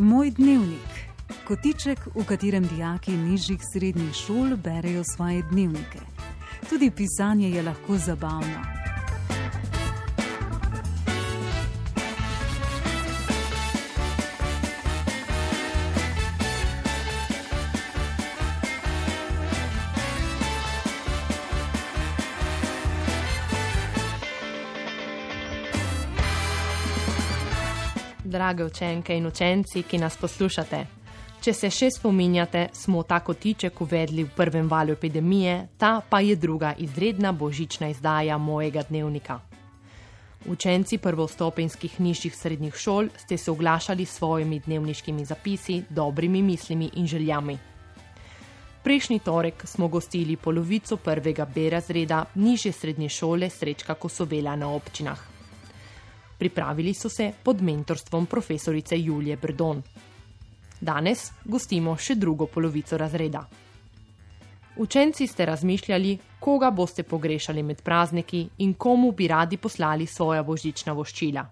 Moj dnevnik, kotiček, v katerem dijaki nižjih srednjih šol berejo svoje dnevnike. Tudi pisanje je lahko zabavno. Drage učenke in učenci, ki nas poslušate. Če se še spominjate, smo ta kotiček uvedli v prvem valu epidemije, ta pa je druga izredna božična izdaja mojega dnevnika. Učenci prvostopenskih nižjih srednjih šol ste se oglašali s svojimi dnevniškimi zapisi, dobrimi mislimi in željami. Prejšnji torek smo gostili polovico prvega B razreda nižje srednje šole Srečka Kosovela na občinah. Pripravili so se pod mentorstvom profesorice Julije Brdon. Danes gostimo še drugo polovico razreda. Učenci ste razmišljali, koga boste pogrešali med prazniki in komu bi radi poslali svoja božična voščila.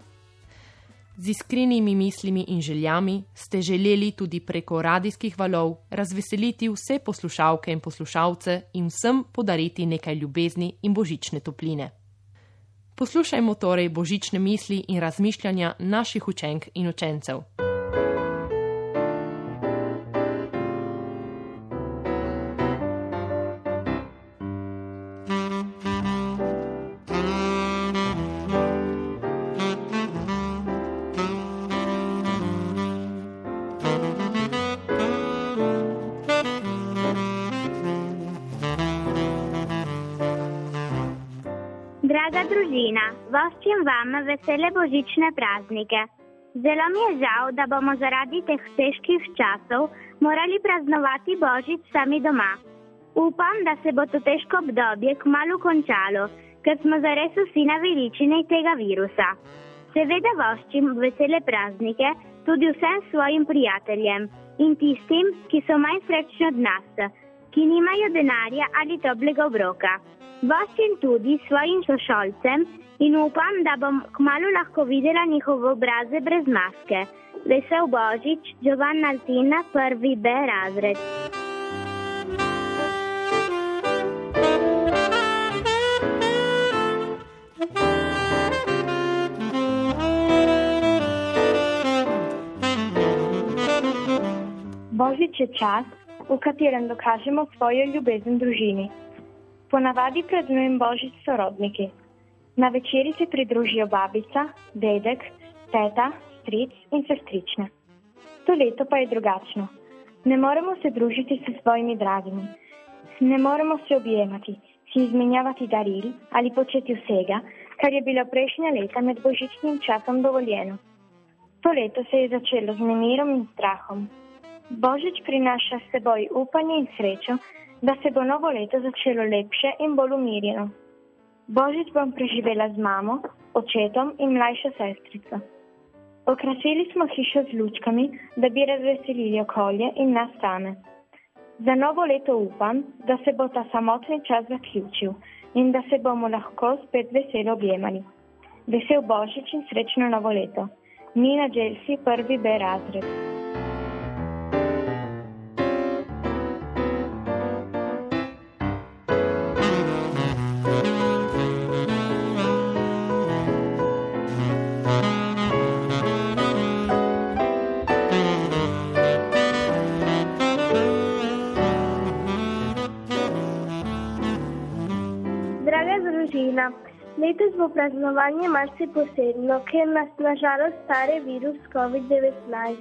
Z iskrenimi mislimi in željami ste želeli tudi preko radijskih valov razveseliti vse poslušalke in poslušalce in vsem podariti nekaj ljubezni in božične topline. Poslušajmo torej božične misli in razmišljanja naših učenk in učencev. Draga družina, voščim vam vesele božične praznike. Zelo mi je žal, da bomo zaradi teh težkih časov morali praznovati božič sami doma. Upam, da se bo to težko obdobje kmalo končalo, ker smo zares vsi naveličeni tega virusa. Seveda voščim vesele praznike tudi vsem svojim prijateljem in tistim, ki so manj srečni od nas, ki nimajo denarja ali toplega obroka. Voščim tudi svojim sošolcem in upam, da bom kmalo lahko videla njihove obraze brez maske. Vesel Božič, Giovanna Altina, prvi B razred. Božič je čas, v katerem dokažemo svojo ljubezen družini. Ponavadi praznujem božič sorodniki. Na večeri se pridružijo babica, dedek, teta, stric in sestrične. To leto pa je drugačno. Ne moremo se družiti s svojimi dragimi, ne moremo se objemati, si izmenjavati daril ali početi vsega, kar je bilo prejšnja leta med božičnim časom dovoljeno. To leto se je začelo z nemirom in strahom. Božič prinaša s seboj upanje in srečo, da se bo novo leto začelo lepše in bolj umirjeno. Božič bom preživela z mamo, očetom in mlajšo sestrico. Okrasili smo hišo z lučkami, da bi razveselili okolje in nas same. Za novo leto upam, da se bo ta samotni čas zaključil in da se bomo lahko spet veselo objemali. Vesel Božič in srečno novo leto. Nina Dželsi, prvi B razred. Letos bo praznovanje malce posebno, ker nas nažalost stare virus COVID-19.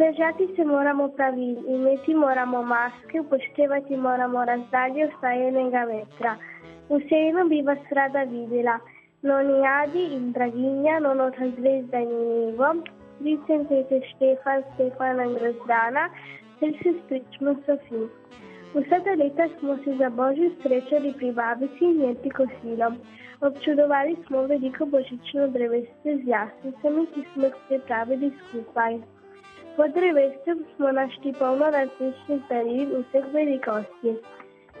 Držati se moramo pravil, imeti moramo maske, upoštevati moramo razdalje vsaj enega metra. Vseeno bi vas rada videla, Nonijadi in Draginja, Nonota zvezda in Nivo, Vicen Tete Štefan, Stefan in Grozdana, ter se spričmo Sofijo. Vse te leta smo se za božjo srečali pri babici in jeti kosilo. Občudovali smo veliko božično drevesce z jasnicami, ki smo jih pripravili skupaj. Po drevescu smo našli polno različnih daril vseh velikosti.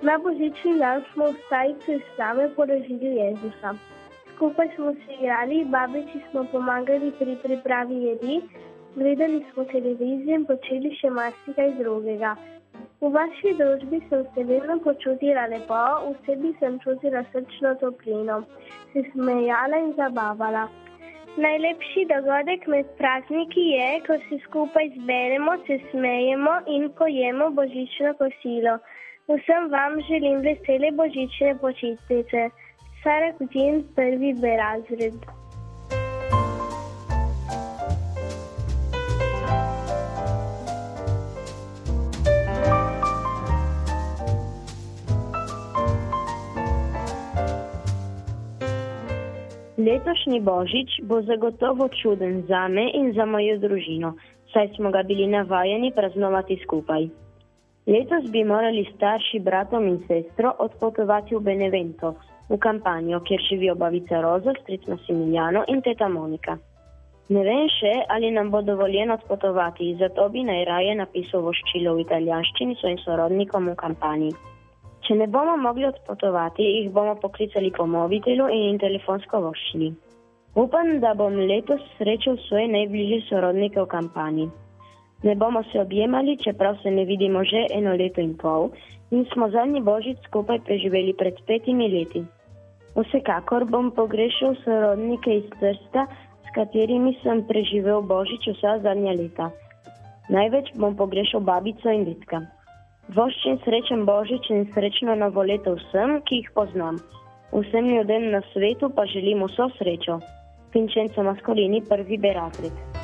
Na božični dan smo v stajici slave položili Jezusa. Skupaj smo se igrali, babici smo pomagali pri pripravi jedi, Gledali smo televizijo in počeli še marsikaj drugega. V vaši družbi sem se vedno počutila lepo, v sebi sem čutila srčno toplino, se smejala in zabavala. Najlepši dogodek med prazniki je, ko se skupaj zberemo, se smejemo in pojemo božično kosilo. Vsem vam želim vesele božične počitnice. Sara Kutin, prvi B razred. Letošnji božič bo zagotovo čuden za me in za mojo družino, saj smo ga bili navajeni praznovati skupaj. Letos bi morali starši bratom in sestro odpotovati v Benevento, v kampanjo, kjer živijo babica Roza, stric Massimiliano in teta Monika. Ne vem še, ali nam bo dovoljeno odpotovati, zato bi najraje napisal voščilo v italijanščini svojim sorodnikom v kampanji. Če ne bomo mogli odpotovati, jih bomo poklicali po mobitelu in telefonsko voščili. Upam, da bom letos srečal svoje najbližje sorodnike v kampanji. Ne bomo se objemali, čeprav se ne vidimo že eno leto in pol in smo zadnji božič skupaj preživeli pred petimi leti. Vsekakor bom pogrešal sorodnike iz Trsta, s katerimi sem preživel božič vsa zadnja leta. Največ bom pogrešal babico in detka. Voščen srečen Božič in srečno novo leto vsem, ki jih poznam. Vsem ljudem na svetu pa želim vso srečo. Vincenzo Mascolini, prvi beratrik.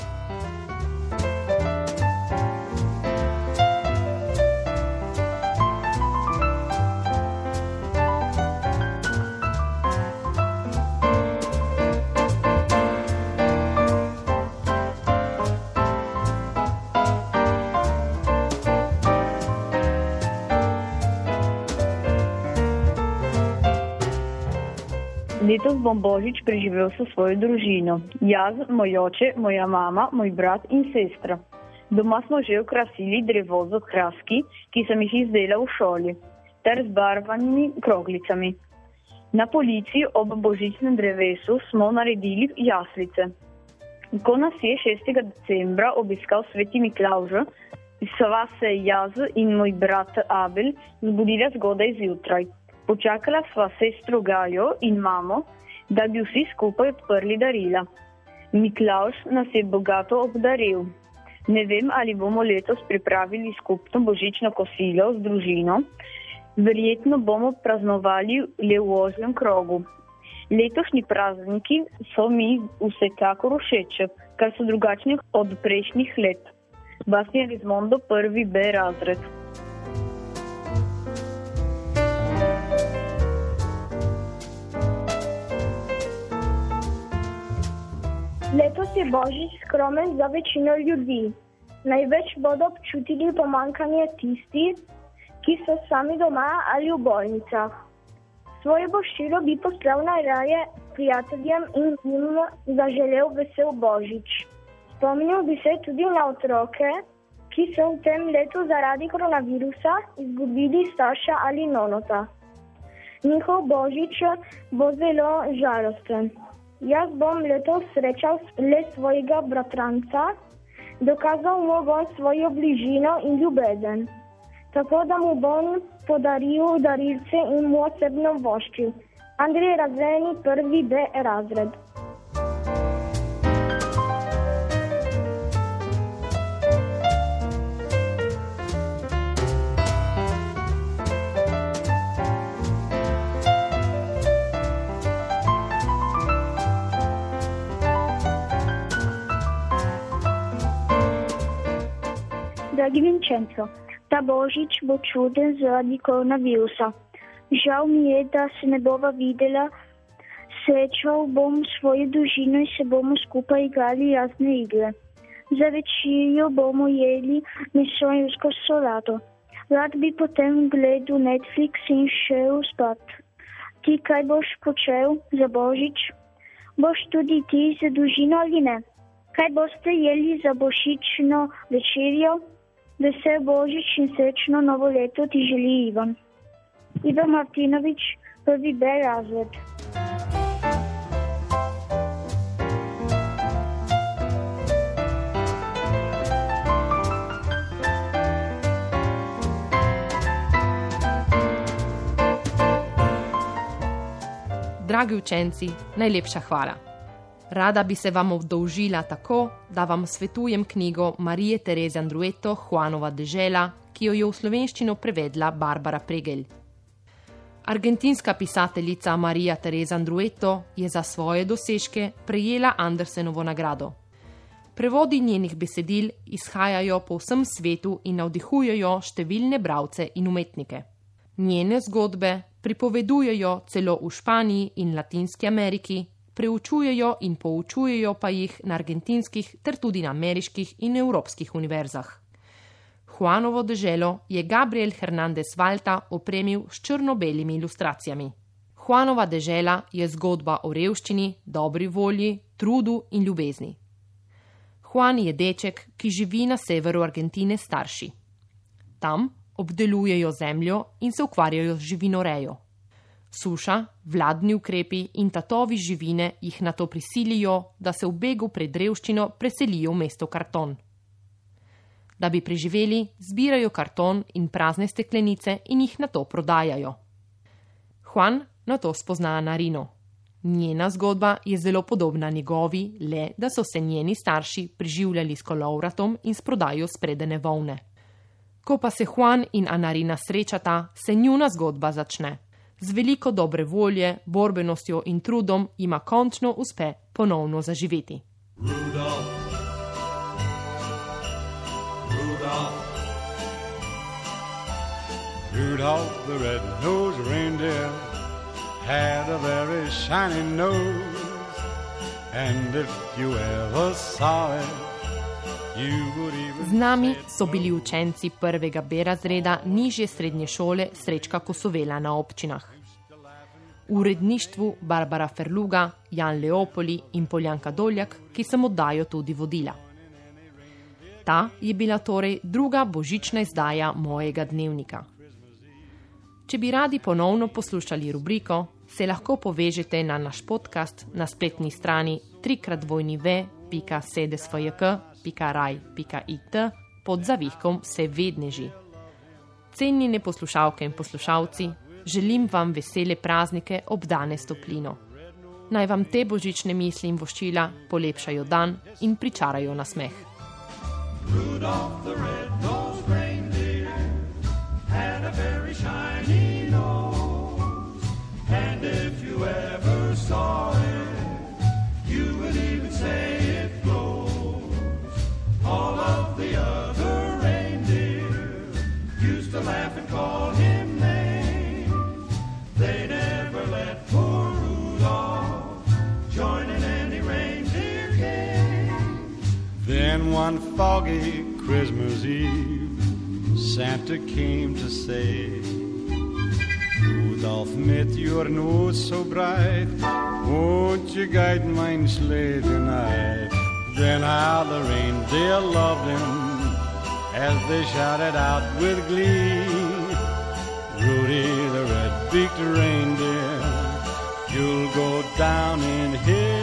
Letos bom božič preživel s svojo družino. Jaz, moj oče, moja mama, moj brat in sestra. Doma smo že ukrasili drevo z okraski, ki sem jih izdelal v šoli, ter z barvanimi kroglicami. Na polici ob božičnem drevesu smo naredili jaslice. Ko nas je 6. decembra obiskal sveti Miklauž, sva se jaz in moj brat Abel zbudila zgodaj zjutraj. Počakala sva sestro Gajo in mamo, da bi vsi skupaj odprli darila. Miklaus nas je bogato obdaril. Ne vem, ali bomo letos pripravili skupno božično kosilo z družino. Verjetno bomo praznovali le v ožjem krogu. Letošnji prazniki so mi vsekakor všeč, ker so drugačni od prejšnjih let. Bastian Rizmondo, prvi B razred. Letos je božič skromen za večino ljudi. Največ bodo občutili pomankanje tisti, ki so sami doma ali v bolnicah. Svoje boščilo bi poslal najraje prijateljem in jim zaželel vesel božič. Spomnil bi se tudi na otroke, ki so v tem letu zaradi koronavirusa izgubili starša ali nonota. Njihov božič bo zelo žalosten. Jaz bom letos srečal le svojega bratranca, dokazal mu bom svojo bližino in ljubezen. Tako da mu bom podaril darilce in mu osebno voščil. Andrej Razveni, prvi B razred. Dragi Vincenzo, ta božič bo čuden zaradi koronavirusa. Žal mi je, da se ne bova videla, srečal bom svojo družino in se bomo skupaj igrali razne igre. Za večerjo bomo jedli meso in rusko solato. Rad bi potem gledal Netflix in šel spat. Ti kaj boš počel za božič? Boš tudi ti za družino ali ne? Kaj boste jeli za božično večerjo? Весел Božić in srečno novo leto ti želi Ivan. Ivan Martinović, prvi B razred. Dragi učenci, najlepša hvala. Rada bi se vam obdolžila tako, da vam svetujem knjigo Marije Tereze Andrueto Juanova dežela, ki jo je v slovenščino prevedla Barbara Pregel. Argentinska pisateljica Marija Tereza Andrueto je za svoje dosežke prejela Andersenovo nagrado. Prevodi njenih besedil izhajajo po vsem svetu in navdihujejo številne bralce in umetnike. Njene zgodbe pripovedujejo celo v Španiji in Latinski Ameriki, preučujejo in poučujejo pa jih na argentinskih ter tudi na ameriških in evropskih univerzah. Juanovo deželo je Gabriel Hernandez Valta opremil s črno-belimi ilustracijami. Juanova dežela je zgodba o revščini, dobri volji, trudu in ljubezni. Juan je deček, ki živi na severu Argentine starši. Tam obdelujejo zemljo in se ukvarjajo z živinorejo. Suša, vladni ukrepi in tatovi živine jih na to prisilijo, da se v begu pred revščino preselijo v mesto Karton. Da bi preživeli, zbirajo karton in prazne steklenice in jih na to prodajajo. Juan na to spozna Narino. Njena zgodba je zelo podobna njegovi, le da so se njeni starši preživljali s kolovratom in s prodajo spredene volne. Ko pa se Juan in Anarina srečata, se njuna zgodba začne. Z veliko dobre volje, borbenostjo in trudom ima končno uspe ponovno zaživeti. Rudolph. Rudolph the red-nosed reindeer had a very shiny nose, and if you ever saw it. Z nami so bili učenci prvega B razreda nižje srednje šole Srečka Kosovela na občinah. V uredništvu Barbara Ferluga, Jan Leopoli in Poljanka Doljak, ki sem oddajo tudi vodila. Ta je bila torej druga božična izdaja mojega dnevnika. Če bi radi ponovno poslušali rubriko, se lahko povežete na naš podcast na spletni strani trikratvojnive.sedesvojk.raj.it pod zavihkom Vse vedneži. Cenjene poslušalke in poslušalci, želim vam vesele praznike obdane s toplino. Naj vam te božične misli in voščila polepšajo dan in pričarajo na smeh. Rudolph the red-nosed reindeer had a very shiny nose. And if you ever saw it, you would even say it glows. All of the other reindeer used to laugh and call him names. Then one foggy Christmas Eve, Santa came to say, Rudolph, met your nose so bright, won't you guide my sleigh tonight? Then how the reindeer loved him as they shouted out with glee, Rudy the red-beaked reindeer, you'll go down in history